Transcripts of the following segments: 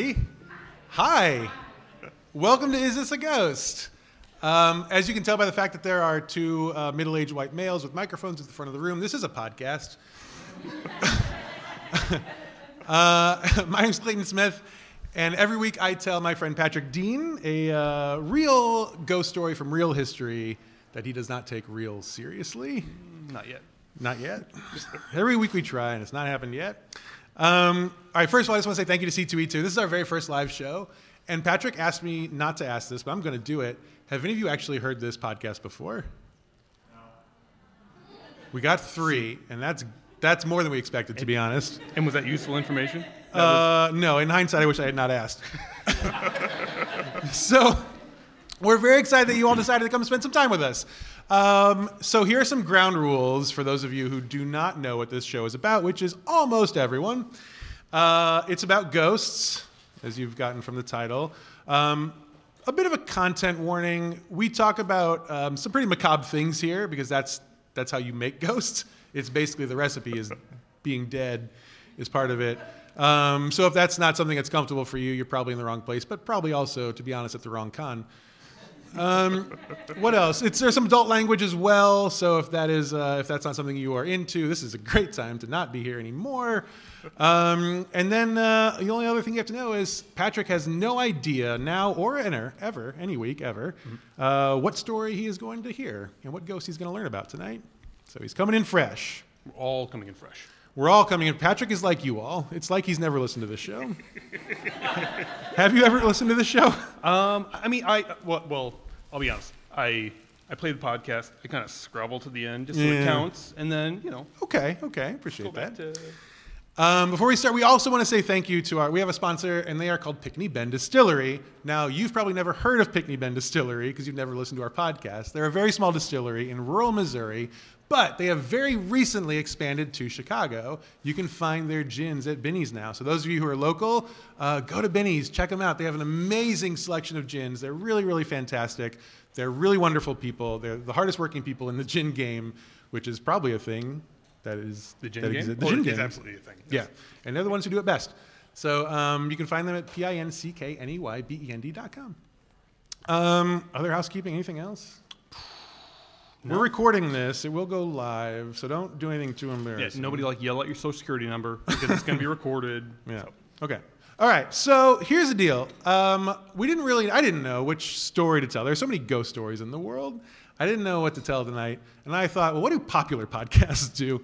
Everybody. Hi. Welcome to Is This a Ghost? Um, as you can tell by the fact that there are two uh, middle aged white males with microphones at the front of the room, this is a podcast. uh, my name's Clayton Smith, and every week I tell my friend Patrick Dean a uh, real ghost story from real history that he does not take real seriously. Not yet. Not yet. Every week we try, and it's not happened yet. Um, all right, first of all, I just want to say thank you to C2E2. This is our very first live show. And Patrick asked me not to ask this, but I'm going to do it. Have any of you actually heard this podcast before? No. We got three, and that's that's more than we expected, to be honest. And was that useful information? That Uh, no, in hindsight, I wish I had not asked. so, we're very excited that you all decided to come spend some time with us. Um, so, here are some ground rules for those of you who do not know what this show is about, which is almost everyone. Uh, it's about ghosts, as you've gotten from the title. Um, a bit of a content warning. We talk about um, some pretty macabre things here because that's that's how you make ghosts. It's basically the recipe is being dead is part of it. Um, so if that's not something that's comfortable for you, you're probably in the wrong place, but probably also, to be honest, at the wrong con. Um, what else? It's, there's some adult language as well. So if that is uh, if that's not something you are into, this is a great time to not be here anymore. Um, and then uh, the only other thing you have to know is Patrick has no idea now or ever, ever any week ever, uh, what story he is going to hear and what ghost he's going to learn about tonight. So he's coming in fresh. We're all coming in fresh. We're all coming in. Patrick is like you all. It's like he's never listened to this show. Have you ever listened to this show? Um, I mean, I well, well, I'll be honest. I I play the podcast. I kind of scrabble to the end just so Yeah. it counts, and then you know Okay, okay, go appreciate back that. to. Um, before we start, we also want to say thank you to our. We have a sponsor, and they are called Pinckney Bend Distillery. Now, you've probably never heard of Pinckney Bend Distillery because you've never listened to our podcast. They're a very small distillery in rural Missouri, but they have very recently expanded to Chicago. You can find their gins at Binny's now. So those of you who are local, uh, go to Binny's, check them out. They have an amazing selection of gins. They're really, really fantastic. They're really wonderful people. They're the hardest working people in the gin game, which is probably a thing that is The gin that game? The Or gin game. absolutely a thing. Yeah, and they're the ones who do it best. So um, you can find them at p i n c k n e y b e n d dot com. Um, other housekeeping? Anything else? We're recording this. It will go live, so don't do anything too Yeah, embarrassing. nobody like yell out your social security number because it's going to be recorded. Yeah. So, Okay. All right. So here's the deal. Um, we didn't really. I didn't know which story to tell. There's so many ghost stories in the world. I didn't know what to tell tonight, and I thought, well, what do popular podcasts do?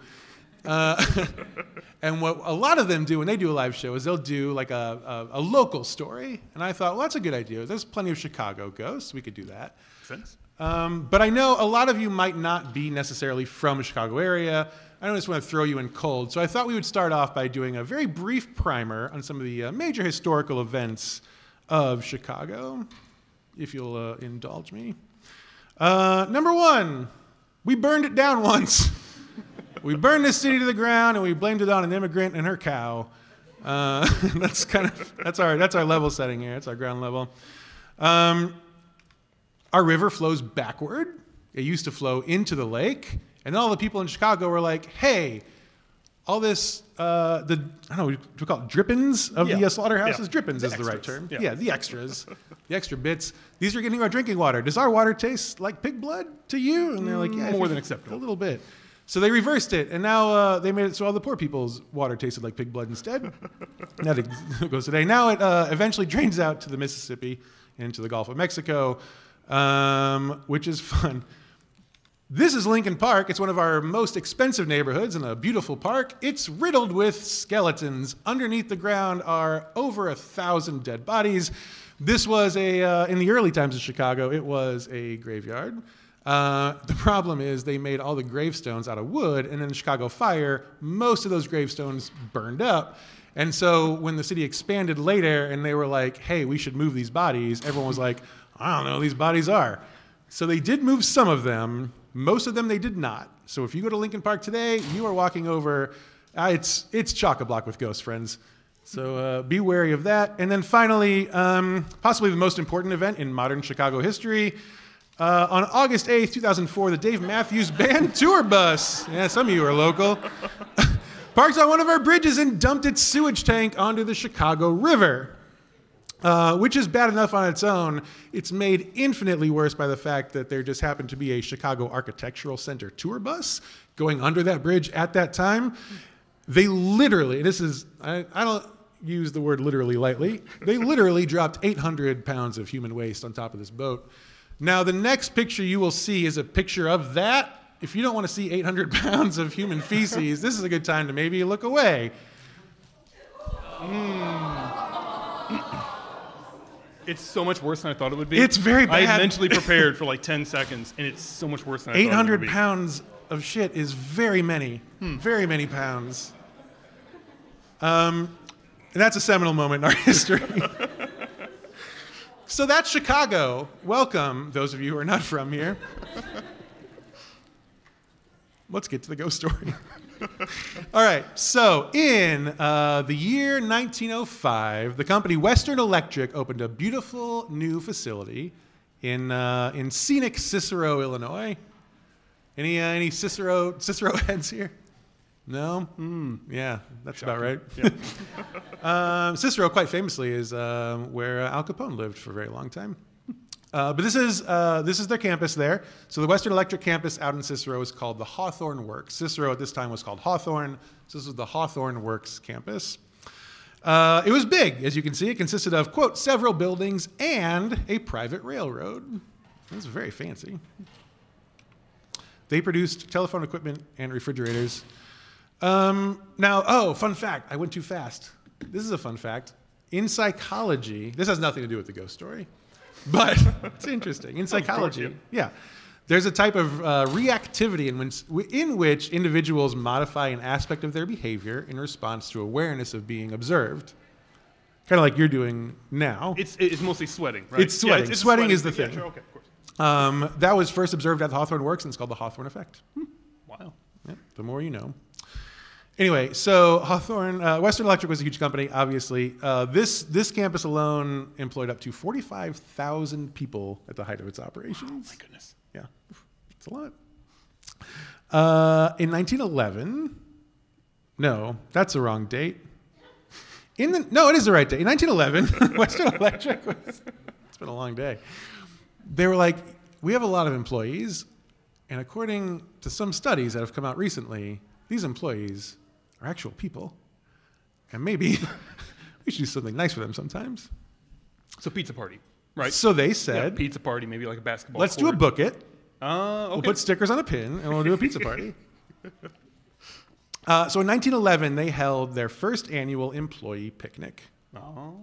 Uh, and what a lot of them do when they do a live show is they'll do like a, a, a local story. And I thought, well, that's a good idea. There's plenty of Chicago ghosts. We could do that. sense? Um, but I know a lot of you might not be necessarily from the Chicago area. I don't just want to throw you in cold. So I thought we would start off by doing a very brief primer on some of the uh, major historical events of Chicago, if you'll uh, indulge me. Uh, number one, we burned it down once. we burned this city to the ground and we blamed it on an immigrant and her cow. Uh, that's kind of that's our that's our level setting here. That's our ground level. Um, our river flows backward. It used to flow into the lake, and then all the people in Chicago were like, "Hey, all this uh, the I don't know, what we call it drippings of the Yeah. uh, slaughterhouses. Yeah. Drippings The is the right term. Yeah. Yeah. the extras, the extra bits. These are getting our drinking water. Does our water taste like pig blood to you?" And they're like, "Yeah, More than acceptable." A little bit." So they reversed it, and now uh, they made it so all the poor people's water tasted like pig blood instead. that ex- goes today. Now it uh, eventually drains out to the Mississippi and to the Gulf of Mexico, um, which is fun. This is Lincoln Park. It's one of our most expensive neighborhoods and a beautiful park. It's riddled with skeletons. Underneath the ground are over a thousand dead bodies. This was a, uh, in the early times of Chicago, it was a graveyard. Uh, the problem is they made all the gravestones out of wood, and in the Chicago fire, most of those gravestones burned up. And so when the city expanded later and they were like, hey, we should move these bodies, everyone was like, I don't know who these bodies are. So they did move some of them. Most of them they did not. So if you go to Lincoln Park today, you are walking over. Uh, it's it's chock a block with ghosts, friends. So uh, be wary of that. And then finally, um, possibly the most important event in modern Chicago history. Uh, on August 8th, 2004, the Dave Matthews Band Tour Bus. Yeah, some of you are local. parked on one of our bridges and dumped its sewage tank onto the Chicago River. Uh, which is bad enough on its own. It's made infinitely worse by the fact that there just happened to be a Chicago Architectural Center tour bus going under that bridge at that time. They literally, this is, I, I don't use the word literally lightly, they literally dropped 800 pounds of human waste on top of this boat. Now, the next picture you will see is a picture of that. If you don't want to see 800 pounds of human feces, this is a good time to maybe look away. It's so much worse than I thought it would be. It's very bad. I mentally prepared for like 10 seconds, and it's so much worse than I thought it would 800 pounds of shit is very many, very many pounds. Um, and that's a seminal moment in our history. so that's Chicago. Welcome, those of you who are not from here. Let's get to the ghost story. All right. So, in uh, the year 1905, the company Western Electric opened a beautiful new facility in uh, in scenic Cicero, Illinois. Any uh, any Cicero Cicero heads here? No. Hmm. Yeah, that's about right. um, Cicero, quite famously, is um, where uh, Al Capone lived for a very long time. Uh, but this is uh, this is their campus there. So the Western Electric campus out in Cicero is called the Hawthorne Works. Cicero at this time was called Hawthorne. So this is the Hawthorne Works campus. Uh, it was big, as you can see. It consisted of quote several buildings and a private railroad. Was very fancy. They produced telephone equipment and refrigerators. Um, now, oh, fun fact. I went too fast. This is a fun fact. In psychology, this has nothing to do with the ghost story, but it's interesting. In psychology, yeah. There's a type of uh, reactivity in which, in which individuals modify an aspect of their behavior in response to awareness of being observed. Kind of like you're doing now. It's, it's mostly sweating, right? It's sweating. Sweating is the Yeah, thing. sure, okay, of course. Um, that was first observed at the Hawthorne Works, and it's called the Hawthorne Effect. Wow. Yeah, the more you know. Anyway, so Hawthorne, uh, Western Electric was a huge company, obviously. Uh, this, this campus alone employed up to 45,000 people at the height of its operations. Oh, My goodness. Yeah, it's a lot. Uh, in 1911, no, that's the wrong date. In the no, it is the right date. In 1911, Western Electric was. It's been a long day. They were like, we have a lot of employees, and according to some studies that have come out recently, these employees are actual people, and maybe we should do something nice for them sometimes. So pizza party, right? So they yeah, said, pizza party, maybe like a basketball. let's do a court. book it. Uh, okay. We'll put stickers on a pin and we'll do a pizza party. Uh, so in 1911, they held their first annual employee picnic. oh.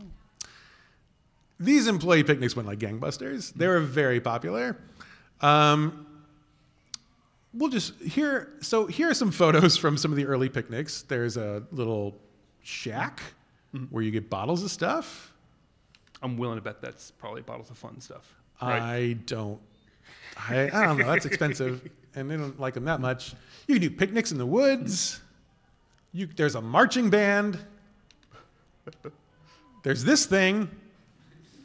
These employee picnics went like gangbusters. They were very popular. Um, we'll just here. So here are some photos from some of the early picnics. There's a little shack mm-hmm. where you get bottles of stuff. I'm willing to bet that's probably bottles of fun stuff. Right? I don't. I, I don't know. That's expensive, and they don't like them that much. You can do picnics in the woods. You, there's a marching band. There's this thing.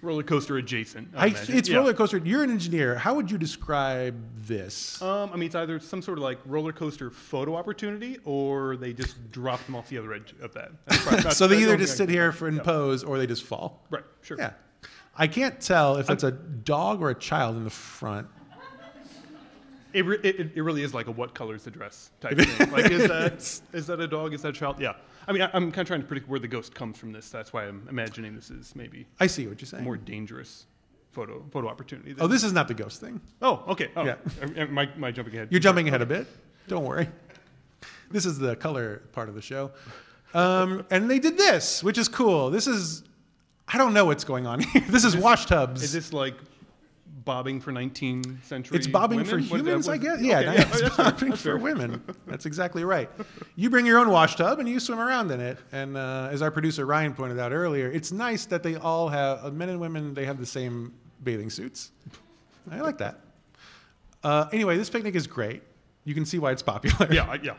Roller coaster adjacent. I I, it's Yeah. roller coaster. You're an engineer. How would you describe this? Um, I mean, it's either some sort of like roller coaster photo opportunity, or they just drop them off the other edge of that. Probably- so they either just sit here for and of. pose, or they just fall. Right. Sure. Yeah. I can't tell if it's a dog or a child in the front. It, re- it, it- really is like a what color's the dress type thing. Like, is that is that a dog? Is that a child? Yeah. I mean, I, I'm kind of trying to predict where the ghost comes from. This. That's why I'm imagining this is maybe I see what you're saying. more dangerous photo photo opportunity. Than, oh, this is not the ghost thing. Oh, okay. Oh, Yeah. Am, am I jumping ahead? You're jumping ahead a bit. Don't worry. This is the color part of the show. Um, and they did this, which is cool. This is, I don't know what's going on here. This is wash tubs. Is this like bobbing for 19th century? it's bobbing for women? What- humans, I guess. okay, Yeah, yeah, it's that's bobbing for women. That's exactly right. You bring your own wash tub and you swim around in it. And uh, as our producer Ryan pointed out earlier, it's nice that they all have, uh, men and women, they have the same bathing suits. I like that. Uh, anyway, this picnic is great. You can see why it's popular. Yeah, yeah.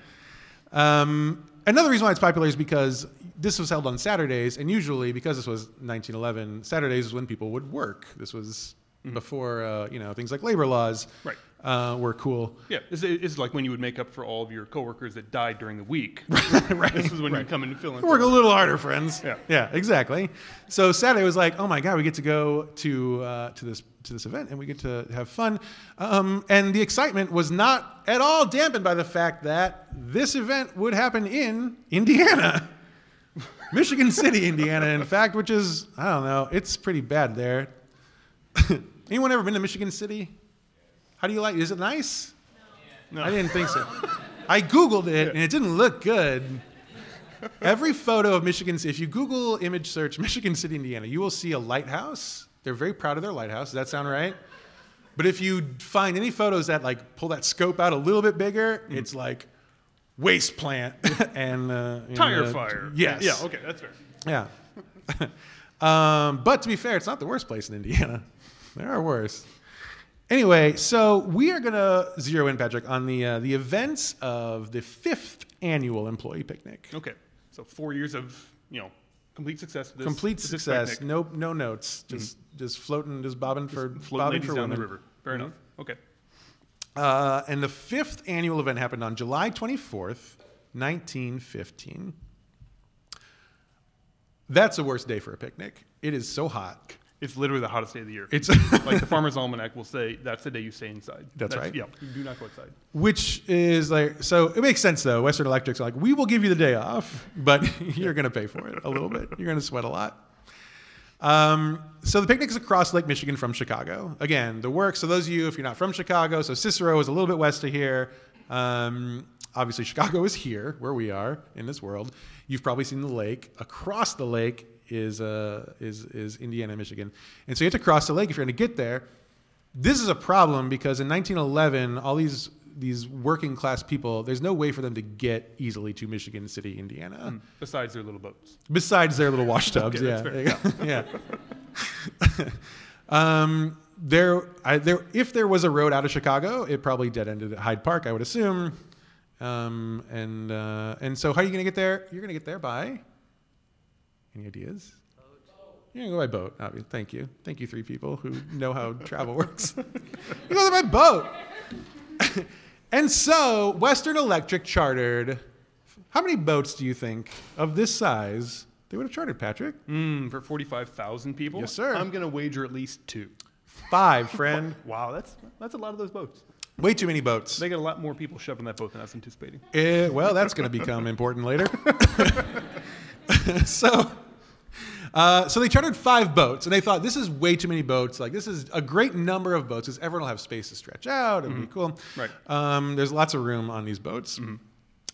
Um, another reason why it's popular is because this was held on Saturdays, and usually, because this was 1911, Saturdays is when people would work. This was before uh, you know things like labor laws Right. uh, were cool. Yeah, it's, it's like when you would make up for all of your coworkers that died during the week. right. This is when you come in and fill in. Work a little harder, friends. Yeah. yeah, exactly. So Saturday was like, oh my god, we get to go to uh, to this to this event and we get to have fun. Um, and the excitement was not at all dampened by the fact that this event would happen in Indiana, Michigan City, Indiana. In fact, which is I don't know, it's pretty bad there. Anyone ever been to Michigan City? How do you like? Is it nice? No. I didn't think so. I googled it and it didn't look good. Every photo of Michigan City, if you Google image search Michigan City, Indiana, you will see a lighthouse. They're very proud of their lighthouse. Does that sound right? But if you find any photos that like pull that scope out a little bit bigger, it's like waste plant and uh, Tire uh, fire. Yes. Yeah, okay, that's fair. Yeah. um, but to be fair, it's not the worst place in Indiana. There are worse. Anyway, so we are going to zero in, Patrick, on the uh, the events of the fifth annual employee picnic. Okay, so four years of, you know, complete success. This, Complete success. No no notes. Just just floating, just bobbing for Floating bobbing for down women. the river. Fair enough. Okay. Uh, and the fifth annual event happened on July 24th, 1915. That's the worst day for a picnic. It is so hot. It's literally the hottest day of the year. It's like the Farmer's Almanac will say, that's the day you stay inside. That's right. Yeah, you do not go outside. which is like so it makes sense though. Western Electric's like we will give you the day off, but you're going to pay for it a little bit. You're going to sweat a lot. Um, so the picnic is across Lake Michigan from Chicago. Again, the work. So those of you, if you're not from Chicago, so Cicero is a little bit west of here. Um, obviously, Chicago is here, where we are in this world. You've probably seen the lake. Across the lake is uh, is is Indiana, Michigan, and so you have to cross the lake if you're going to get there. This is a problem because in 1911, all these these working class people, there's no way for them to get easily to Michigan City, Indiana Besides their little boats. besides their little wash tubs. Okay, yeah, yeah. um, there, I, there, if there was a road out of Chicago, it probably dead ended at Hyde Park, I would assume. Um, and uh, and so, how are you going to get there? You're going to get there by. Any ideas? You're gonna go by boat. Obviously. Thank you. Thank you, three people who know how travel works. you go by boat. and so, Western Electric chartered. How many boats do you think of this size they would have chartered, Patrick? Mm, for 45,000 people? Yes, sir. I'm going to wager at least two. Five, friend. Wow, that's that's a lot of those boats. Way too many boats. They got a lot more people shoved in that boat than I was anticipating. Eh, well, that's going to become important later. so, uh, so they chartered five boats, and they thought this is way too many boats. Like this is a great number of boats because everyone will have space to stretch out. It'll be cool. Right. Um, there's lots of room on these boats.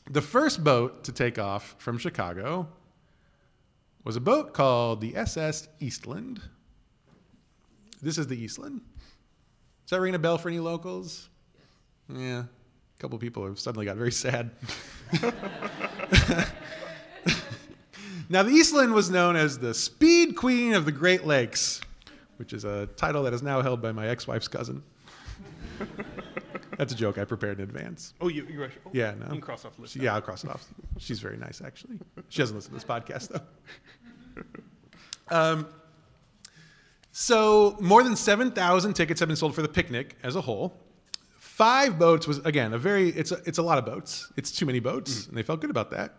The first boat to take off from Chicago was a boat called the SS Eastland. This is the Eastland. Is that ringing a bell for any locals? Yeah. A couple people have suddenly got very sad. now, the Eastland was known as the Speed Queen of the Great Lakes, which is a title that is now held by my ex wife's cousin. That's a joke I prepared in advance. Oh, you, you're actually. Oh, Yeah, You no. can cross off the list. She- yeah, I'll cross it off. She's very nice, actually. She doesn't listen to this podcast, though. Um, so, more than 7,000 tickets have been sold for the picnic as a whole. Five boats was, again, a very, it's a, it's a lot of boats. It's too many boats, and they felt good about that.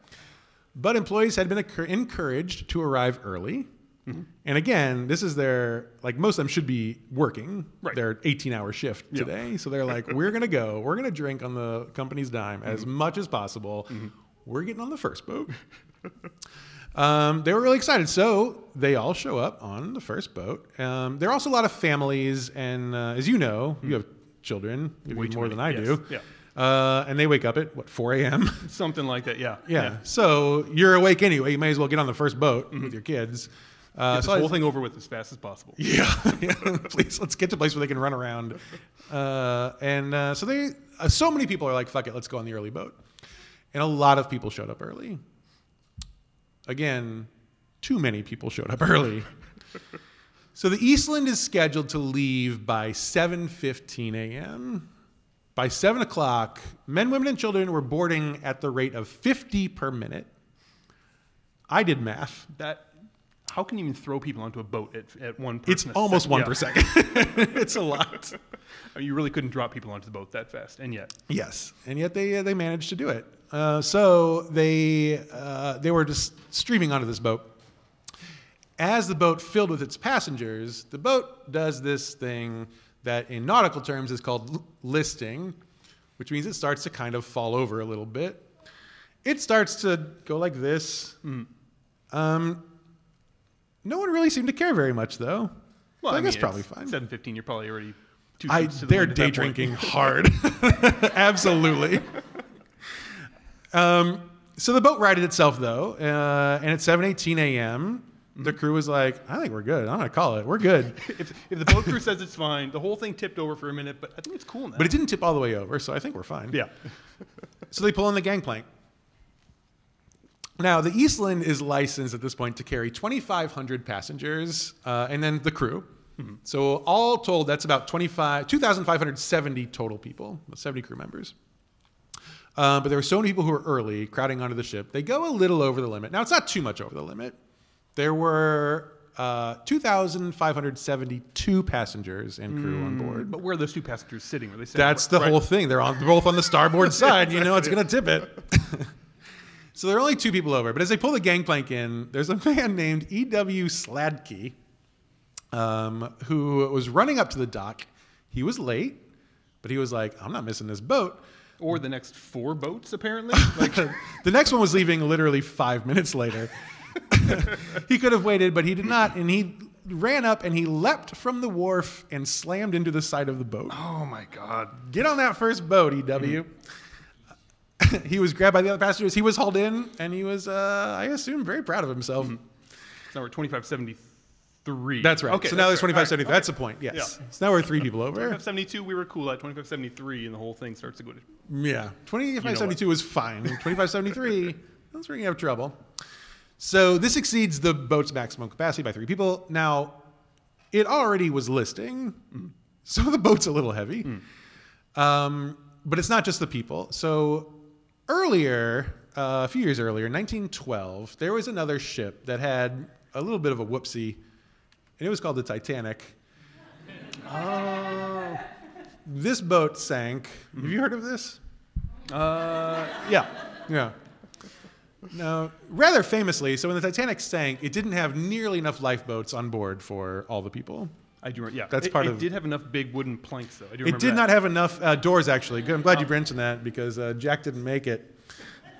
But employees had been encouraged to arrive early. And again, this is their, like, most of them should be working Right. their 18 hour shift Yeah. today. So they're like, we're going to go, we're going to drink on the company's dime as much as possible. We're getting on the first boat. Um, they were really excited. So they all show up on the first boat. Um, there are also a lot of families, and uh, as you know, you have children, more many, than I yes, do. yeah. Uh, and they wake up at what 4 a.m. Something like that, yeah. yeah. So you're awake anyway. You may as well get on the first boat with your kids. Uh, Get so this I- whole thing over with as fast as possible. yeah, yeah. Please, let's get to a place where they can run around. Uh, and uh, so they, uh, so many people are like, "Fuck it, let's go on the early boat." And a lot of people showed up early. Again, too many people showed up early. so the Eastland is scheduled to leave by 7:15 a.m. By seven o'clock, men, women, and children were boarding at the rate of 50 per minute. I did math. That how can you even throw people onto a boat at, at one? It's almost one yeah. per second. it's a lot. I mean, you really couldn't drop people onto the boat that fast, and yet. Yes, and yet they uh, they managed to do it. Uh, so they uh, they were just streaming onto this boat. As the boat filled with its passengers, the boat does this thing that, in nautical terms, is called l- listing, which means it starts to kind of fall over a little bit. It starts to go like this. Um, no one really seemed to care very much, though. Well, I, I, guess mean, probably it's fine. 7:15. You're probably already. Two I, the they're day drinking hard. Absolutely. Um, so the boat righted itself though, uh, and at 7:18 a.m., the crew was like, "I think we're good. I'm gonna call it. We're good." if, if the boat crew says it's fine, the whole thing tipped over for a minute, but I think it's cool now. But it didn't tip all the way over, so I think we're fine. yeah. So they pull in the gangplank. Now, the Eastland is licensed at this point to carry 2,500 passengers uh, and then the crew. So, all told, that's about 25 2,570 total people, 70 crew members. Uh, but there were so many people who were early crowding onto the ship. They go a little over the limit. Now, it's not too much over the limit. There were uh, 2,572 passengers and crew on board. But where are those two passengers sitting? Are they sitting That's the right- whole thing. They're on both on the starboard side. You know it's going to tip it. so there are only two people over. But as they pull the gangplank in, there's a man named E.W. Sladkey um, who was running up to the dock. He was late, but he was like, I'm not missing this boat. Or the next four boats, apparently. Like, the next one was leaving literally five minutes later. he could have waited, but he did not. And he ran up and he leapt from the wharf and slammed into the side of the boat. oh my God. Get on that first boat, EW. he was grabbed by the other passengers. He was hauled in, and he was, uh, I assume, very proud of himself. So now we're 2573. That's right. Okay. so now there's that's right. 2570. All right, That's the point. Yes. Yeah. So now we're three people over. 2572, we were cool at 2573, and the whole thing starts to go to. Yeah. 2572 was fine. 2573, that's where you have trouble. So this exceeds the boat's maximum capacity by three people. Now, it already was listing, so the boat's a little heavy. Um, but it's not just the people. So earlier, uh, a few years earlier, 1912, there was another ship that had a little bit of a whoopsie, and it was called the Titanic. This boat sank. Have you heard of this? Uh, yeah. Yeah. Now, rather famously, so when the Titanic sank, it didn't have nearly enough lifeboats on board for all the people. I do remember. Yeah. That's it, part it of- did have enough big wooden planks, though. I do remember. It did that. not have enough uh, doors, actually. Good. I'm glad you mentioned that because uh, Jack didn't make it.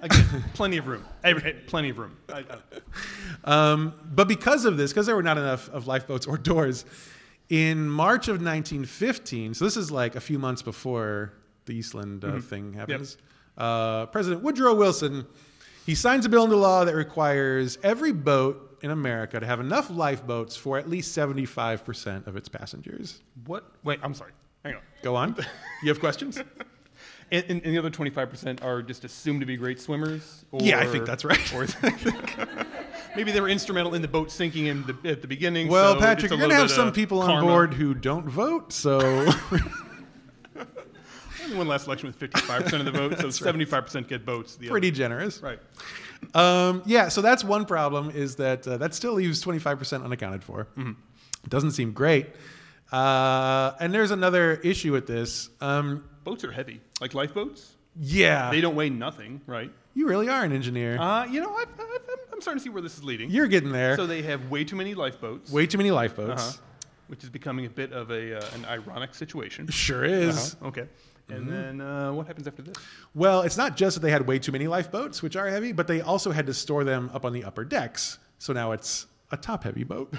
Again, plenty of room. Every, plenty of room. I, I, Um, but because of this, because there were not enough of lifeboats or doors, in March of 1915, so this is like a few months before the Eastland uh, thing happens, uh, President Woodrow Wilson, he signs a bill into law that requires every boat in America to have enough lifeboats for at least 75% of its passengers. what? Wait, I'm sorry. Hang on. Go on. You have questions? And, and, and the other 25% are just assumed to be great swimmers? Or, Yeah, I think that's right. Or maybe they were instrumental in the boat sinking in the, at the beginning. Well, so Patrick, you're going to have some people on board who don't vote, so. Only one last election with 55% of the vote, so 75% get votes. The Pretty generous. Right. Um, yeah, so that's one problem is that uh, that still leaves 25% unaccounted for. Mm-hmm. It doesn't seem great. Uh, and there's another issue with this. Um, Boats are heavy. Like lifeboats? yeah, They don't weigh nothing, right? you really are an engineer. Uh, you know, I'm- I'm starting to see where this is leading. You're getting there. So they have way too many lifeboats, Way too many lifeboats. uh-huh, which is becoming a bit of a, uh, an ironic situation. Sure is. Uh-huh, Okay. And Mm-hmm. then uh, what happens after this? Well, it's not just that they had way too many lifeboats, which are heavy, but they also had to store them up on the upper decks. So now it's a top heavy boat,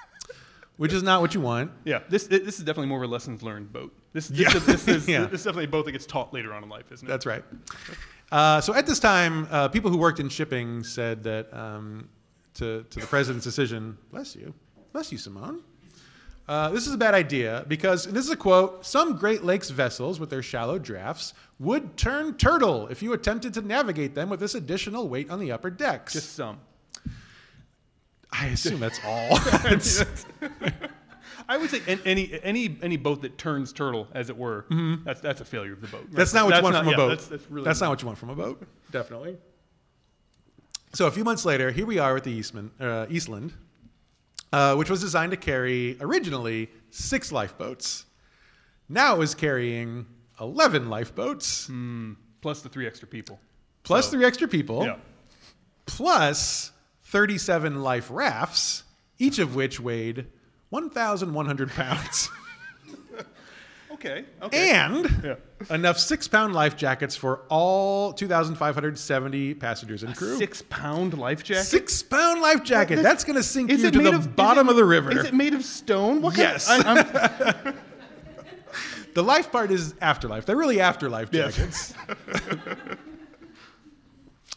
which is not what you want. Yeah, this this is definitely more of a lessons learned boat. This this, Yeah. is, this, is, Yeah. this is definitely a boat that gets taught later on in life, isn't it? That's right. Uh, so at this time, uh, people who worked in shipping said that um, to, to the president's decision, bless you, bless you, Simone. Uh, this is a bad idea because, and this is a quote, some Great Lakes vessels with their shallow drafts would turn turtle if you attempted to navigate them with this additional weight on the upper decks. just some. I assume that's all. I would say any any any boat that turns turtle, as it were, that's that's a failure of the boat. That's not what you want not- from a yeah, boat. That's, that's really not what you want from a boat. Definitely. So a few months later, here we are at the Eastman, uh, Eastland, uh, which was designed to carry originally six lifeboats. Now it was carrying 11 lifeboats, Plus the three extra people. plus So- three extra people, Yeah. plus 37 life rafts, each of which weighed 1,100 pounds. Okay. Okay. and enough six pound life jackets for all 2,570 passengers and crew. Six pound life jacket. Six pound life jacket. this- That's going to sink you to the is bottom it- of the river. Is it made of stone? What Yes. Kind of, I, I'm, the life part is afterlife. They're really afterlife Yes. jackets.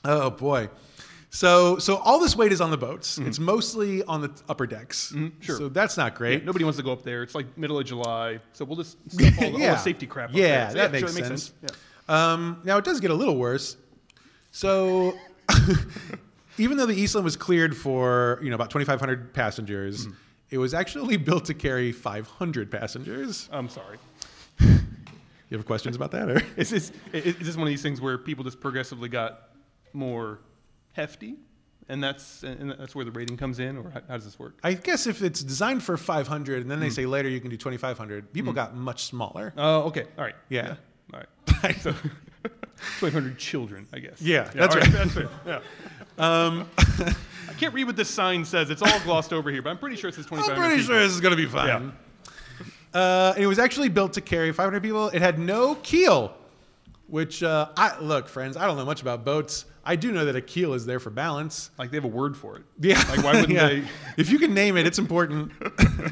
oh boy. So so all this weight is on the boats. It's mostly on the upper decks. Mm-hmm. sure. So that's not great. nobody wants to go up there. It's like middle of July, so we'll just stuff all, the, all Yeah. the safety crap. Up Yeah, there. So, that sure, makes sense. Yeah. Um, now it does get a little worse. So, even though the Eastland was cleared for you know about 2,500 passengers, Mm-hmm. it was actually built to carry 500 passengers. I'm sorry. You have questions about that? Or? Is this is this one of these things where people just progressively got more hefty, and that's and that's where the rating comes in, or how, how does this work? I guess if it's designed for 500 and then Mm. they say later you can do 2,500, people got much smaller. Oh, okay, all right, Yeah. all right. So, 2,500 children, I guess. Yeah, that's right. That's fair. Yeah. Um, I can't read what this sign says. It's all glossed over here, but I'm pretty sure it says 2,500. I'm pretty people. sure this is going to be fine. Yeah. Uh, and it was actually built to carry 500 people. It had no keel, which, uh, I, look, friends, I don't know much about boats. I do know that a keel is there for balance. Like they have a word for it. Yeah. Like why wouldn't Yeah. they? If you can name it, it's important.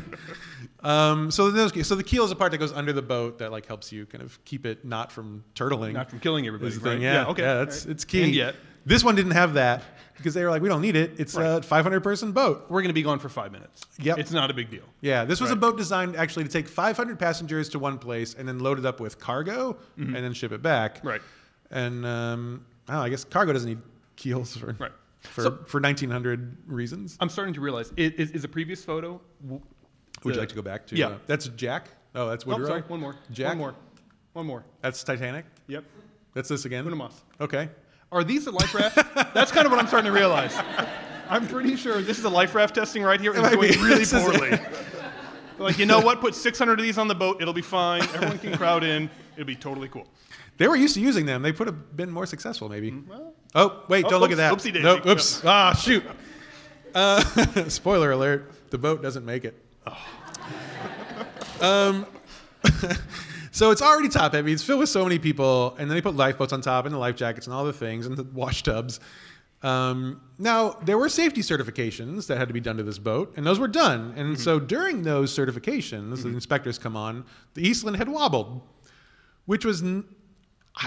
um, so, those, so the keel is a part that goes under the boat that like helps you kind of keep it not from turtling. Not from killing everybody. the thing. right? Yeah, okay. yeah, that's right. it's key. And yet, this one didn't have that because they were like, we don't need it. It's a 500 person boat. we're going to be gone for five minutes. Yep. It's not a big deal. Yeah, this was a boat designed actually to take 500 passengers to one place and then load it up with cargo and then ship it back. Right. And um, I, I guess cargo doesn't need keels for Right. for, So- for 1900 reasons. I'm starting to realize is, is a previous photo. Would you like to go back to? Yeah. uh, that's Jack. Oh, that's Woodrow. Oh, sorry. One more. Jack. One more. One more. That's Titanic. Yep. That's this again. Unamas. Okay. Are these the life raft? That's kind of what I'm starting to realize. I'm pretty sure this is a life raft testing right here. It's going really poorly. like, you know what? Put 600 of these on the boat. It'll be fine. Everyone can crowd in. It'll be totally cool. They were used to using them. They could have been more successful, maybe. oh, wait! Oh, don't look at that. oopsie daisy. Nope. Oops. Ah, shoot. Uh, spoiler alert: the boat doesn't make it. Um, so it's already top heavy. It's filled with so many people, and then they put lifeboats on top and the life jackets and all the things and the wash tubs. Um, now there were safety certifications that had to be done to this boat, and those were done. And so during those certifications, the inspectors come on. The Eastland had wobbled, which was n-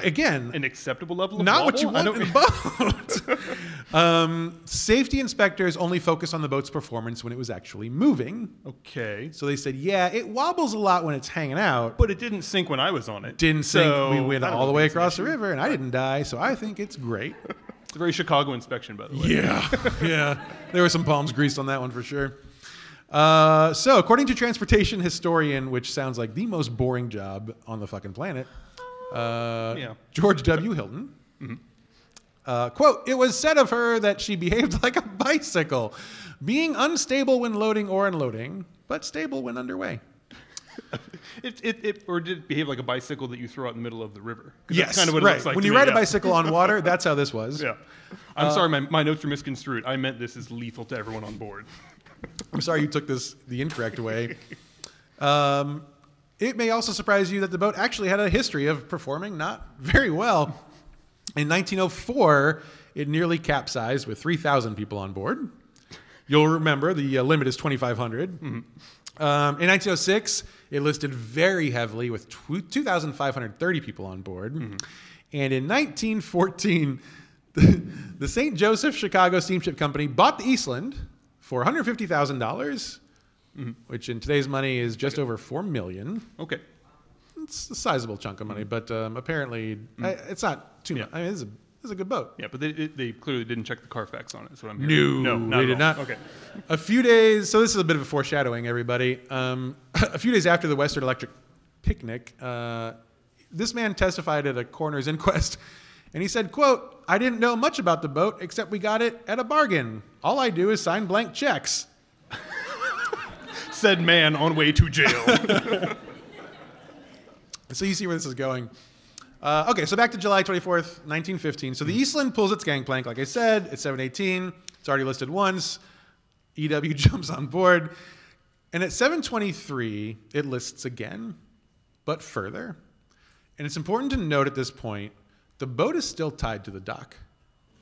again An acceptable level of not what you want in a boat. um, safety inspectors only focus on the boat's performance when it was actually moving. Okay. So they said, yeah, it wobbles a lot when it's hanging out. But it didn't sink when I was on it. Didn't sink. So, we went all the way if it's an across the river, and I didn't die. So I think it's great. It's a very Chicago inspection, by the way. Yeah, yeah. There were some palms greased on that one for sure. Uh, so, according to transportation historian, which sounds like the most boring job on the fucking planet, uh, Yeah. George W. Hilton. Uh, quote, it was said of her that she behaved like a bicycle, being unstable when loading or unloading, but stable when underway. It, it, it, or did it behave like a bicycle that you throw out in the middle of the river? Yes, That's kind of what it right. looks like. when you me, ride a bicycle on water, that's how this was. Yeah. I'm Uh, sorry, my, my notes are misconstrued. I meant this is lethal to everyone on board. I'm sorry you took this the incorrect way. Um, it may also surprise you that the boat actually had a history of performing not very well. In 1904, it nearly capsized with 3,000 people on board. You'll remember the uh, limit is 2,500. Um, in 1906, it listed very heavily with 2,530 people on board. And in 1914, the, the St. Joseph Chicago Steamship Company bought the Eastland for $150,000, dollars which in today's money is just over 4 million. Okay. It's a sizable chunk of money, but um, apparently I, it's not too Yeah. much. I mean, it's a, it's a good boat. Yeah, but they, they clearly didn't check the Carfax on it. That's what I'm hearing. No, no, they did all. not. Okay. A few days, so this is a bit of a foreshadowing, everybody. Um, a few days after the Western Electric picnic, uh, this man testified at a coroner's inquest, and he said, "quote I didn't know much about the boat except we got it at a bargain. All I do is sign blank checks." Said man on way to jail. So you see where this is going. Uh, okay, so back to July 24th, 1915. So the Eastland pulls its gangplank, like I said, it's 718. It's already listed once. EW jumps on board. And at 723, it lists again, but further. And it's important to note at this point the boat is still tied to the dock.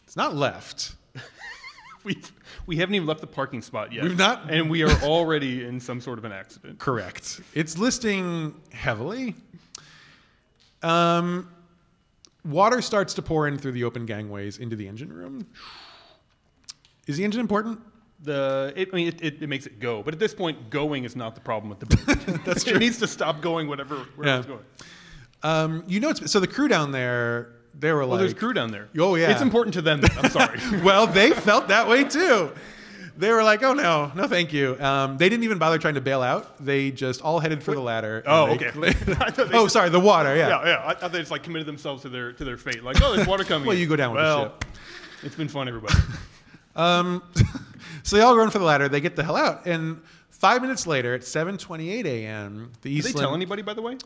It's not left. We've, we haven't even left the parking spot yet. We've not- And we are already in some sort of an accident. Correct. It's listing heavily. Um, water starts to pour in through the open gangways into the engine room. Is the engine important? The, it, I mean, it, it, it makes it go. But at this point, going is not the problem with the boat. That's true. It needs to stop going whatever, wherever Yeah. it's going. Um, you know, it's, so the crew down there, they were Well, like, there's crew down there. Oh, yeah. It's important to them. I'm sorry. well, they felt that way too. They were like, "Oh no, no, thank you." Um, they didn't even bother trying to bail out. They just all headed for the ladder. Oh, okay. Oh, just- sorry, the water. Yeah. yeah, yeah. I thought they just like committed themselves to their to their fate. Like, oh, there's water coming. Well, in. you go down with the well, ship. It's been fun, everybody. Um, so they all run for the ladder. They get the hell out, and five minutes later, at 7:28 a.m., the Eastland. Did they tell anybody, by the way,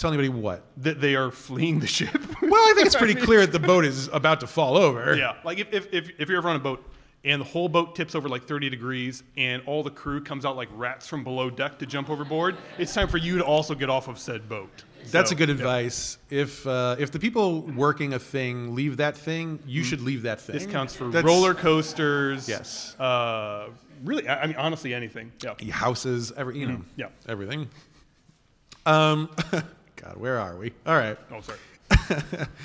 tell anybody what? that they are fleeing the ship? Well, I think it's pretty clear that the boat is about to fall over. yeah. Like if, if, if, if you're ever on a boat and the whole boat tips over like 30 degrees and all the crew comes out like rats from below deck to jump overboard, it's time for you to also get off of said boat. That's So, a good yeah. advice. If uh, if the people working a thing leave that thing, you should leave that thing. This counts for That's- roller coasters. Yes. Uh, really, I, I mean, honestly, anything. Yeah. houses, every you know, Mm-hmm. yeah. everything. Um, God, where are we? All right. Oh, sorry.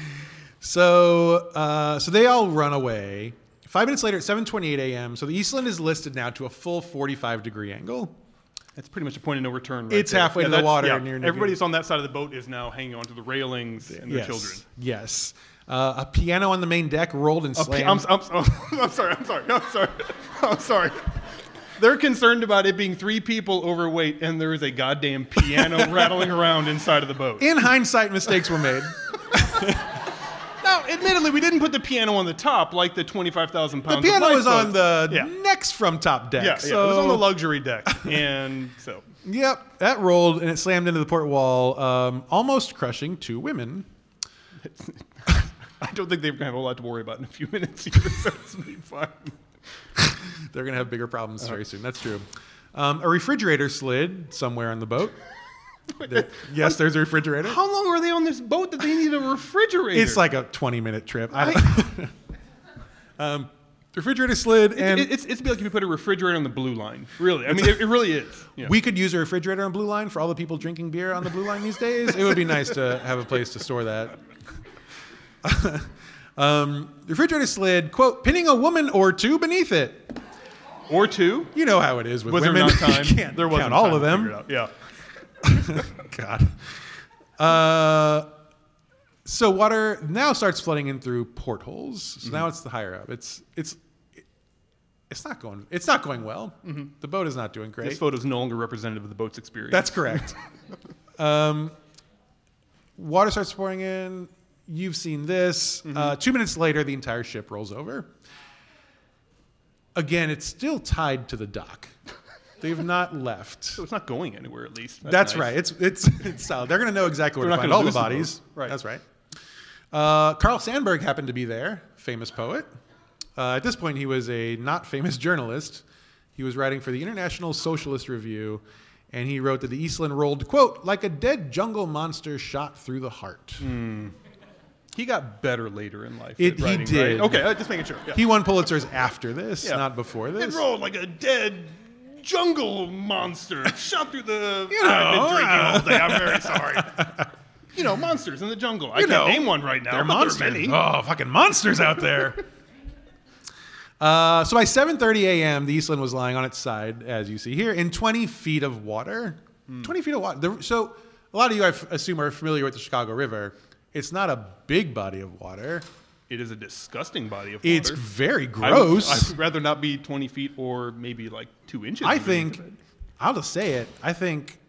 So uh, so they all run away. Five minutes later, at 7:28 a.m. So the Eastland is listed now to a full 45 degree angle. That's pretty much a point of no return. Right It's there. halfway to the water Yeah. Everybody that's on that side of the boat is now hanging onto the railings and their yes. children. Yes. Uh, a piano on the main deck rolled and A pi- slammed. I'm, I'm, I'm sorry. I'm sorry. I'm sorry. I'm sorry. They're concerned about it being three people overweight, and there is a goddamn piano rattling around inside of the boat. In hindsight, mistakes were made. Now, admittedly, we didn't put the piano on the top like the 25,000 pounds. The piano was on the Yeah. next from top deck. Yeah, yeah, so it was on the luxury deck, and so Yep, that rolled and it slammed into the port wall, um, almost crushing two women. I don't think they're gonna have a lot to worry about in a few minutes either. So it's be fine. They're going to have bigger problems very soon. That's true. Um, a refrigerator slid somewhere on the boat. There- yes, there's a refrigerator. How long were they on this boat that they need a refrigerator? It's like a 20 minute trip. I um, refrigerator slid, and It- it's, it's be like if you put a refrigerator on the blue line. Really, I mean, it, it really is. Yeah. we could use a refrigerator on Blue Line for all the people drinking beer on the Blue Line these days. It would be nice to have a place to store that. Um, the refrigerator slid, quote, pinning a woman or two beneath it. or two. You know how it is with Was women. there not time? you can't there wasn't count all of them. Yeah. God. Uh, so water now starts flooding in through portholes. So Mm-hmm. now it's the higher up. It's it's it's not going it's not going well. The boat is not doing great. Mm-hmm. This photo is no longer representative of the boat's experience. That's correct. um, water starts pouring in. You've seen this. Mm-hmm. Uh, two minutes later, the entire ship rolls over. Again, it's still tied to the dock. They've not left. so it's not going anywhere. At least That's, nice. right. It's it's it's solid. They're going to know exactly where They're to find all the lose the boat. bodies. Right. That's right. Uh, Carl Sandburg happened to be there, famous poet. Uh, at this point, he was a not famous journalist. He was writing for the International Socialist Review, and he wrote that the Eastland rolled, quote, like a dead jungle monster shot through the heart. He got better later in life. It- at he did. Right? Okay, uh, just making sure. Yeah. He won Pulitzers after this, Yeah. not before It this. rolled like a dead jungle monster shot through the. You know, I've been drinking all day. I'm very sorry. you know, monsters in the jungle. I You can't name one right now. They're monsters. There are many. Oh, fucking monsters out there. uh, so by 7:30 a.m., the Eastland was lying on its side, as you see here, in 20 feet of water. Hmm. 20 feet of water. The- so a lot of you, I f- assume, are familiar with the Chicago River. It's not a big body of water. It is a disgusting body of water. It's very I would- gross. I would rather not be 20 feet or maybe like two inches. I think. I'll just say it. I think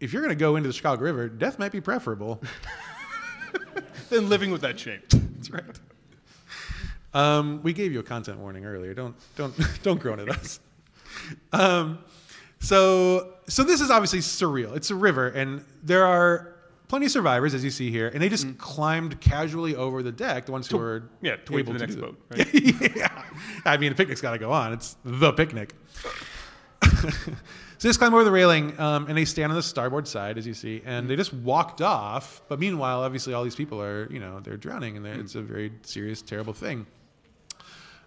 if you're going to go into the Chicago River, death might be preferable. than living with that shame. That's right. Um, we gave you a content warning earlier. Don't don't don't groan at us. Um, So, so this is obviously surreal. It's a river, and there are plenty of survivors, as you see here, and they just climbed casually over the deck. The ones who were Yeah, to wait for the to next boat. Right? yeah, I mean, the picnic's got to go on. It's the picnic. so they just climb over the railing, um, and they stand on the starboard side, as you see, and they just walked off. But meanwhile, obviously, all these people are, you know, they're drowning, and they're, it's a very serious, terrible thing.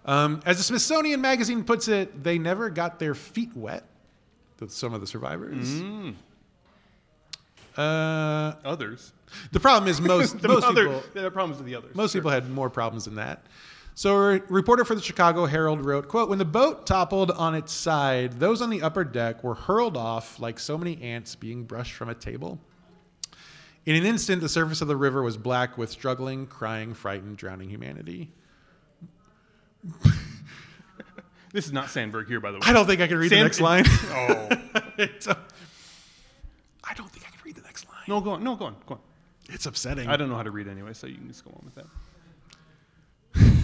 Um, as the Smithsonian Magazine puts it, they never got their feet wet. Some of the survivors. Uh, Others. the problem is most The most other, people are problems with the others. most Sure. people had more problems than that. So a reporter for the Chicago Herald wrote, quote, when the boat toppled on its side, those on the upper deck were hurled off like so many ants being brushed from a table. In an instant, the surface of the river was black with struggling, crying, frightened, drowning humanity. This is not Sandburg here, by the way. I don't think I can read the next line. Oh. It's, I don't think I can read the next line. No, go on. No, go on. Go on. It's upsetting. I don't know how to read anyway, so you can just go on with that.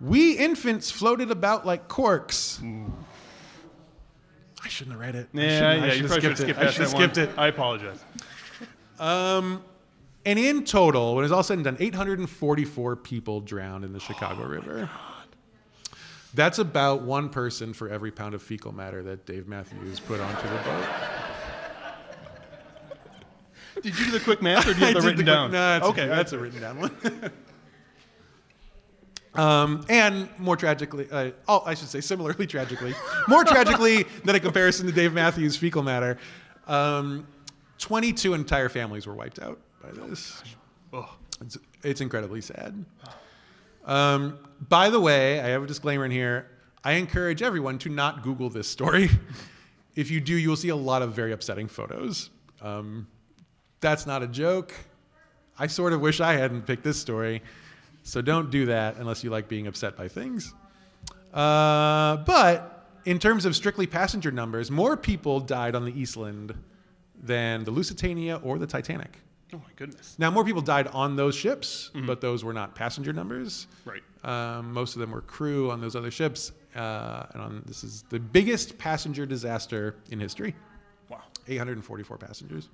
We infants floated about like corks. Mm. I shouldn't have read it. I Yeah, shouldn't- I yeah, should you have probably should have skipped it. I should have that one. skipped it. I apologize. Um, and in total, when it's all said and done, 844 people drowned in the Chicago River. Oh That's about one person for every pound of fecal matter that Dave Matthews put onto the boat. Did you do the quick math, or do you have did written the- down? No, that's okay, a, that's a written down one. um, and more tragically, uh, oh, I should say similarly tragically, more tragically than a comparison to Dave Matthews' fecal matter, um, 22 entire families were wiped out by this. Ugh. It's, it's incredibly sad. Um, by the way, I have a disclaimer in here. I encourage everyone to not Google this story. if you do, you will see a lot of very upsetting photos. Um, that's not a joke. I sort of wish I hadn't picked this story. So don't do that unless you like being upset by things. Uh, but in terms of strictly passenger numbers, more people died on the Eastland than the Lusitania or the Titanic. Oh my goodness. Now, more people died on those ships, but those were not passenger numbers. Right. Um, most of them were crew on those other ships. Uh, and on, this is the biggest passenger disaster in history Wow. 844 passengers.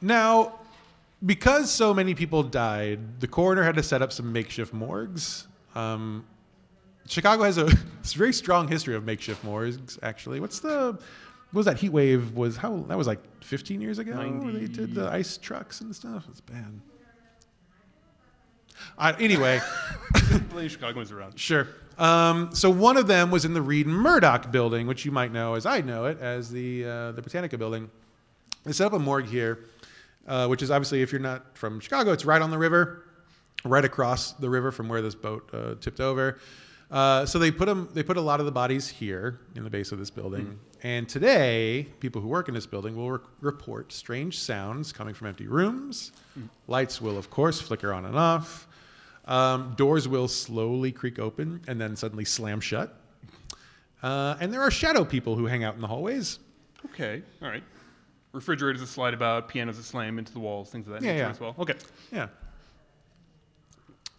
Now, because so many people died, the coroner had to set up some makeshift morgues. Um, Chicago has a very strong history of makeshift morgues. Actually, what's the what was that heat wave? Was how that was like 15 years ago? Where they did the ice trucks and stuff. It's bad. I, anyway, Blame Chicagoans around. Sure. Um, so one of them was in the Reid Murdoch building, which you might know as I know it as the uh, the Britannica building. They set up a morgue here, uh, which is obviously if you're not from Chicago, it's right on the river, right across the river from where this boat uh, tipped over. Uh, so they put them, they put a lot of the bodies here in the base of this building. And today, people who work in this building will re- report strange sounds coming from empty rooms. Lights will, of course, flicker on and off. Um, doors will slowly creak open and then suddenly slam shut. Uh, and there are shadow people who hang out in the hallways. Okay. All right. Refrigerators that slide about, pianos that slam into the walls, things of that Yeah, nature yeah. as well. Okay. Yeah.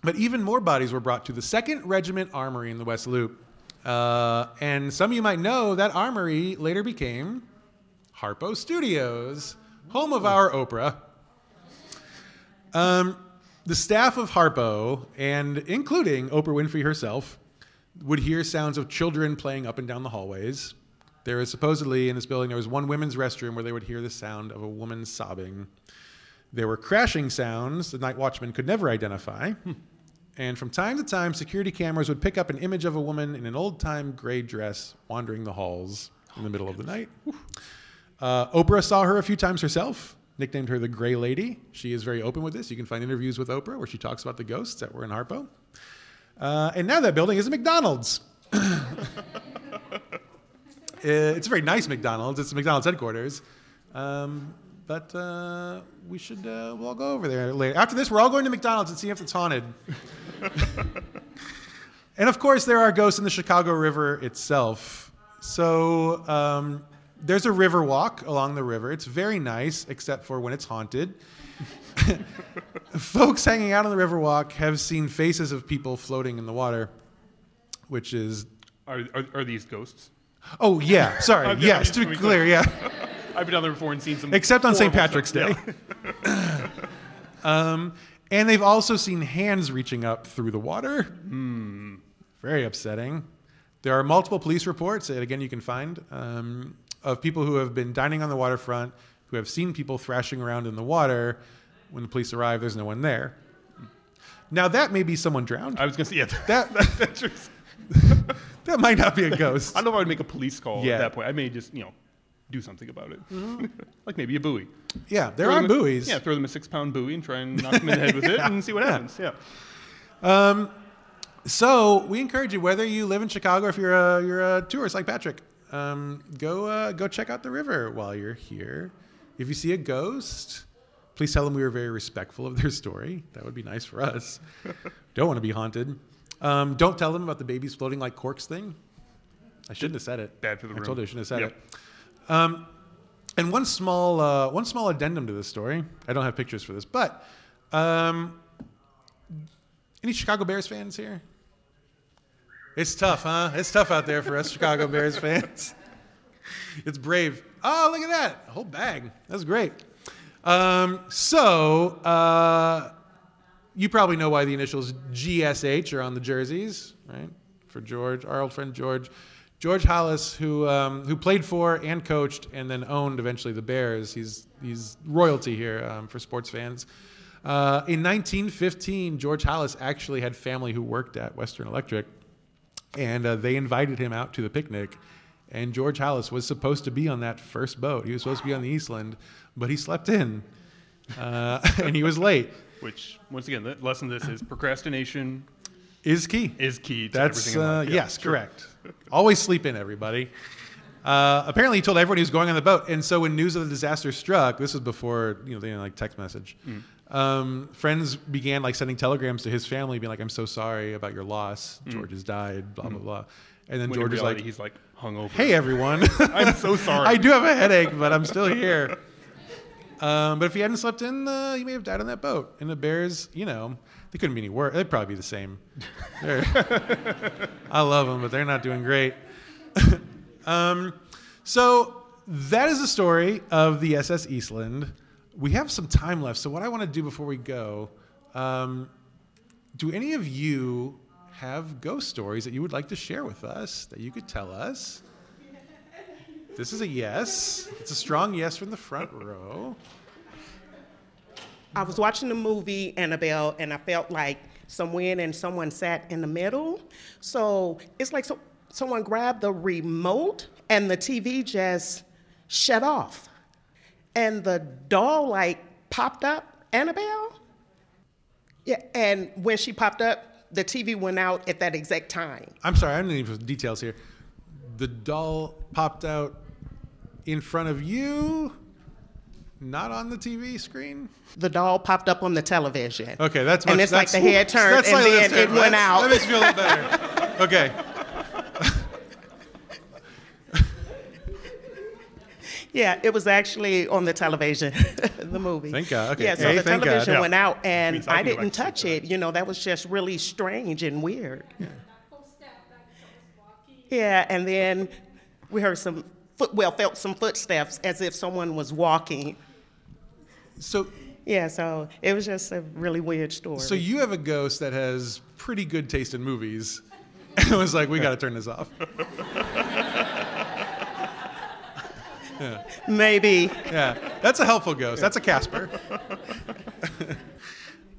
But even more bodies were brought to the 2nd Regiment Armory in the West Loop. Uh, and some of you might know that armory later became Harpo Studios, home of our Oprah. Um, the staff of Harpo, and including Oprah Winfrey herself, would hear sounds of children playing up and down the hallways. There is supposedly in this building there was one women's restroom where they would hear the sound of a woman sobbing. There were crashing sounds the night watchman could never identify. And from time to time, security cameras would pick up an image of a woman in an old time gray dress wandering the halls in the middle of the night. Uh, Oprah saw her a few times herself, nicknamed her the Gray Lady. She is very open with this. You can find interviews with Oprah where she talks about the ghosts that were in Harpo. Uh, and now that building is a McDonald's. It's a very nice McDonald's. It's the McDonald's headquarters. Um, but uh, we should uh, we'll all go over there later. After this, we're all going to McDonald's and see if it's haunted. and of course, there are ghosts in the Chicago River itself. So um, there's a river walk along the river. It's very nice, except for when it's haunted. Folks hanging out on the river walk have seen faces of people floating in the water, which is Are, are, are these ghosts? Oh yeah, sorry. I'm- yes, to be clear, yeah. I've been down there before and seen some. Except on St. Patrick's. Day. Yeah. Um, and they've also seen hands reaching up through the water. Hmm. Very upsetting. There are multiple police reports, and again, you can find, um, of people who have been dining on the waterfront who have seen people thrashing around in the water. When the police arrive, there's no one there. Now, that may be someone drowned. I was gonna say yeah. That, That's just, that might not be a ghost. I don't know if I would make a police call Yeah. at that point. I may just you know do something about it, like maybe a buoy. Yeah, there Throw are them a- buoys. Yeah, throw them a six-pound buoy and try and knock them in the head with it and see what happens. Yeah. Um, so we encourage you, whether you live in Chicago or if you're a, you're a tourist like Patrick, um, go uh, go check out the river while you're here. If you see a ghost, please tell them we were very respectful of their story. That would be nice for us. don't want to be haunted. Um, don't tell them about the babies floating like corks thing. I shouldn't have said it. Bad for the I room. told you I shouldn't have said Yep. it. Um, and one small uh, one small addendum to this story. I don't have pictures for this, but um, any Chicago Bears fans here? It's tough, huh? It's tough out there for us Chicago Bears fans. It's brave. Oh, look at that. A whole bag. That's great. Um, so, uh, you probably know why the initials GSH are on the jerseys, right? For George, our old friend George. George Halas, who, um, who played for and coached and then owned eventually the Bears. He's, he's royalty here um, for sports fans. Uh, in 1915, George Halas actually had family who worked at Western Electric and uh, they invited him out to the picnic. And George Halas was supposed to be on that first boat. He was supposed to be on the Eastland, but he slept in, uh, and he was late. Which once again, the lesson this is procrastination Is key. is key to That's everything uh. Yeah, yes, sure. correct. Always sleep in, everybody. Uh, apparently, he told everyone he was going on the boat, and so when news of the disaster struck, this was before you know had like text message. Mm. Um, friends began like sending telegrams to his family, being like, "I'm so sorry about your loss. George has died." Blah blah blah. And then Mm. When George in is like, he's like hungover. "Hey, everyone." I'm so sorry. I do have a headache, but I'm still here. Um, but if he hadn't slept in, uh, he may have died on that boat. And the Bears, you know, they couldn't be any worse. They'd probably be the same. I love them, but they're not doing great. um, so that is the story of the SS Eastland. We have some time left. So what I want to do before we go, um, do any of you have ghost stories that you would like to share with us that you could tell us? This is a yes. It's a strong yes from the front row. I was watching the movie Annabelle, and I felt like somewhere and someone sat in the middle. So it's like so, someone grabbed the remote, and the TV just shut off, and the doll like popped up. Annabelle. Yeah, and when she popped up, the TV went out at that exact time. I'm sorry, I don't need details here. The doll popped out in front of you, not on the TV screen. The doll popped up on the television. Okay, that's much, And it's like the head turned, that's and slightly then it went That's- out. That makes me feel a little better. Okay. Yeah, it was actually on the television, the movie. Thank God. Okay. Yeah, so Hey, the thank God. television went out, and Means I I can go back didn't touch tonight. it. You know, that was just really strange and weird. Yeah, and then we heard some foot, well, felt some footsteps as if someone was walking. So, Yeah, so it was just a really weird story. so you have a ghost that has pretty good taste in movies, and it was like, we got to turn this off. Maybe. Yeah, that's a helpful ghost. That's a Casper.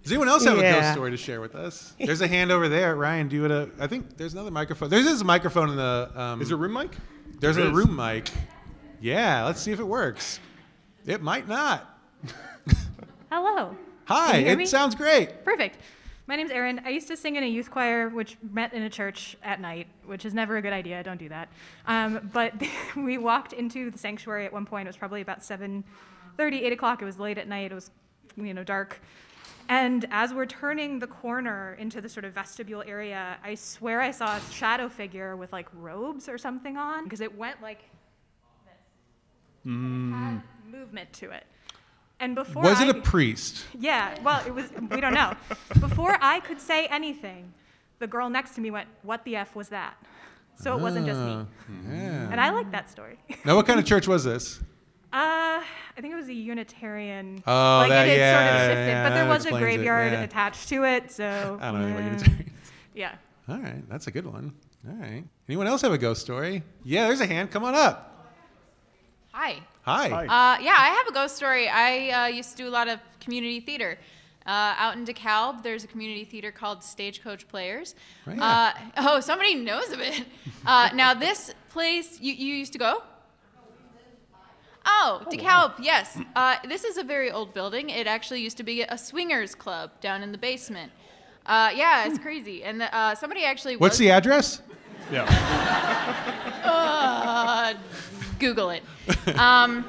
Does anyone else have a ghost story to share with us? There's a hand over there. Ryan, do you want to? I think there's another microphone. There's this microphone in the. Um, Is there a room mic? there's There a is. room mic. Yeah, let's see if it works. It might not. Hello. Hi, Can you hear it me? sounds great. Perfect. My name's Erin. I used to sing in a youth choir, which met in a church at night, which is never a good idea. Don't do that. Um, but we walked into the sanctuary at one point. It was probably about 7:30, 8 o'clock. It was late at night. It was, you know, dark. And as we're turning the corner into the sort of vestibule area, I swear I saw a shadow figure with like robes or something on, because it went like this. It had movement to it. And before Was it a priest? yeah, well, it was, we don't know. Before I could say anything, the girl next to me went, What the F was that? so it wasn't just me. Ah, Yeah. And I like that story. Now, what kind of church was this? Uh, I think it was a Unitarian. Oh, like that- it yeah, sort of shifted, yeah, but there was a it, graveyard yeah. attached to it, so. I don't know anybody uh, Unitarians. Yeah. All right, that's a good one. All right. Anyone else have a ghost story? Yeah, there's a hand. Come on up. Hi. Hi. Hi. Uh, yeah, I have a ghost story. I uh, used to do a lot of community theater. Uh, out in DeKalb, there's a community theater called Stagecoach Players. Right. Uh, oh, somebody knows of it. Uh, now, this place, you, you used to go? Oh, DeKalb, yes. Uh, this is a very old building. It actually used to be a swingers club down in the basement. Uh, yeah, it's crazy. And the, uh, somebody actually What's the address? Yeah. Google it. Um,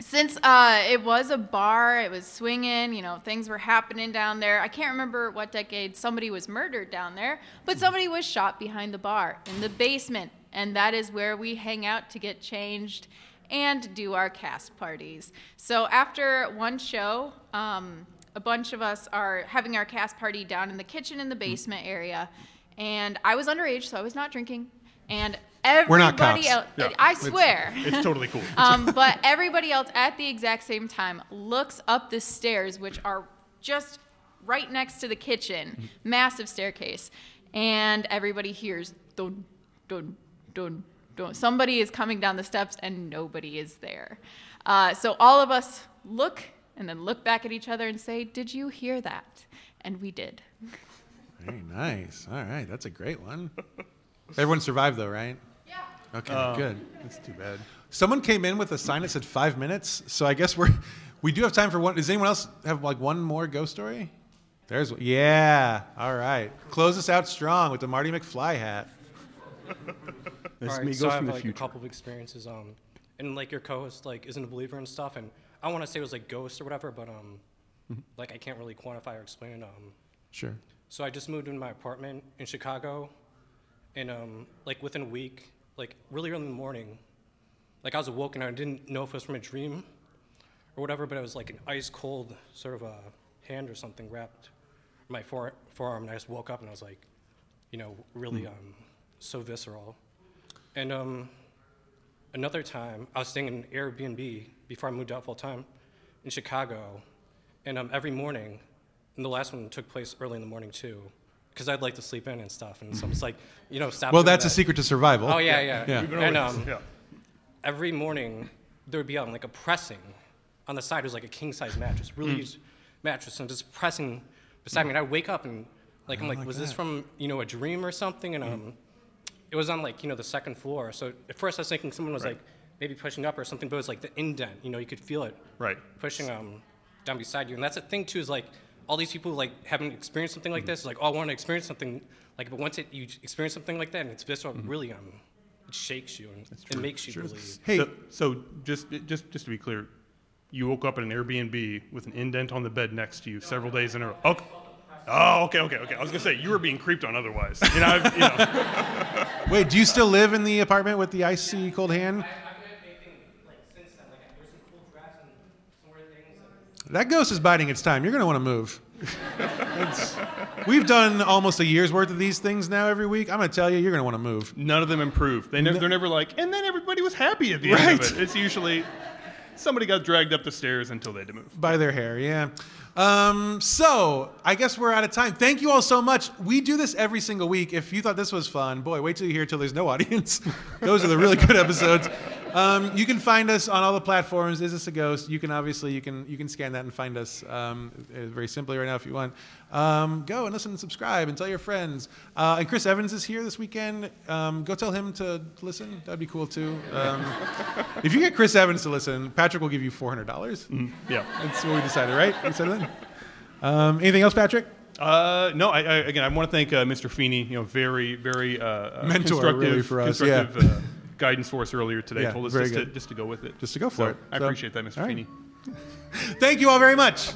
since uh, it was a bar, it was swinging, you know, things were happening down there. I can't remember what decade somebody was murdered down there, but somebody was shot behind the bar in the basement, and that is where we hang out to get changed and do our cast parties. So after one show, um, a bunch of us are having our cast party down in the kitchen in the basement area, and I was underage, so I was not drinking, and everybody We're not cops. else, Yeah. I swear. It's totally cool. Um, but everybody else at the exact same time looks up the stairs, which are just right next to the kitchen, massive staircase, and everybody hears dun dun dun dun. Somebody is coming down the steps, and nobody is there. Uh, so all of us look and then look back at each other and say, "Did you hear that?" And we did. Very nice. All right, that's a great one. Everyone survived though, right? Yeah. Okay, Oh. good. That's too bad. Someone came in with a sign that said five minutes, so I guess we're we do have time for one. Does anyone else have like one more ghost story? There's yeah. All right, close us out strong with the Marty McFly hat. This All is me, right, so Ghost I from have the like future. a couple of experiences. Um, and like your co-host like isn't a believer and stuff, and I want to say it was like ghosts or whatever, but um, Mm-hmm. like I can't really quantify or explain it. Um, Sure. so I just moved into my apartment in Chicago, and um, like within a week, like really early in the morning, like I was awoken. I didn't know if it was from a dream or whatever, but it was like an ice cold sort of a hand or something wrapped my fore- forearm, and I just woke up and I was like, you know, really um, so visceral. And um, another time, I was staying in an Airbnb before I moved out full time in Chicago, and um, every morning, and the last one took place early in the morning too, because I'd like to sleep in and stuff, and so it's like, you know, stop. Well, doing that's a secret to survival. Oh yeah, yeah. Yeah. We've And um, yeah. every morning there would be um, like a pressing on the side. It was like a king size mattress, really huge mattress, and just pressing beside me. And I wake up and like I'm Oh, like, like was that. this from you know a dream or something? And um, it was on like you know the second floor. So at first I was thinking someone was Right. like maybe pushing up or something, but it was like the indent. You know, you could feel it Right. pushing um down beside you. And that's the thing too is like all these people like haven't experienced something Mm-hmm. like this. Like, oh, I want to experience something like, but once it you experience something like that and it's visceral, Mm-hmm. really um it shakes you and it makes you believe. Hey, So, so just just just to be clear, you woke up in an Airbnb with an indent on the bed next to you several days in a row. Okay. Oh, okay, okay, okay. I was gonna say you were being creeped on otherwise. You know, I've, you know. wait, do you still live in the apartment with the icy cold hand? That ghost is biding its time. You're going to want to move. We've done almost a year's worth of these things now every week. I'm going to tell you, you're going to want to move. None of them improve. They never, they're never like, and then everybody was happy at the end Right. of it. It's usually somebody got dragged up the stairs until they had to move. By their hair, yeah. Um, so I guess we're out of time. Thank you all so much. We do this every single week. If you thought this was fun, boy, wait till you hear till there's no audience. Those are the really good episodes. Um, you can find us on all the platforms. Is this a ghost? You can obviously you can you can scan that and find us um, uh, very simply right now if you want. Um, go and listen and subscribe and tell your friends. Uh, and Chris Evans is here this weekend. Um, go tell him to listen. That'd be cool too. Um, if you get Chris Evans to listen, Patrick will give you four hundred dollars. Yeah. That's what we decided, right? We said that. Um, anything else, Patrick? Uh, no, I, I, again, I want to thank uh, Mr. Feeney. You know, very, very uh, uh, Mentor, constructive, really, for us, yeah. constructive uh, guidance for us earlier today. Yeah, Told us just to, just to go with it. Just to go for So it. I So, appreciate that, Mr. right. Feeney. Thank you all very much.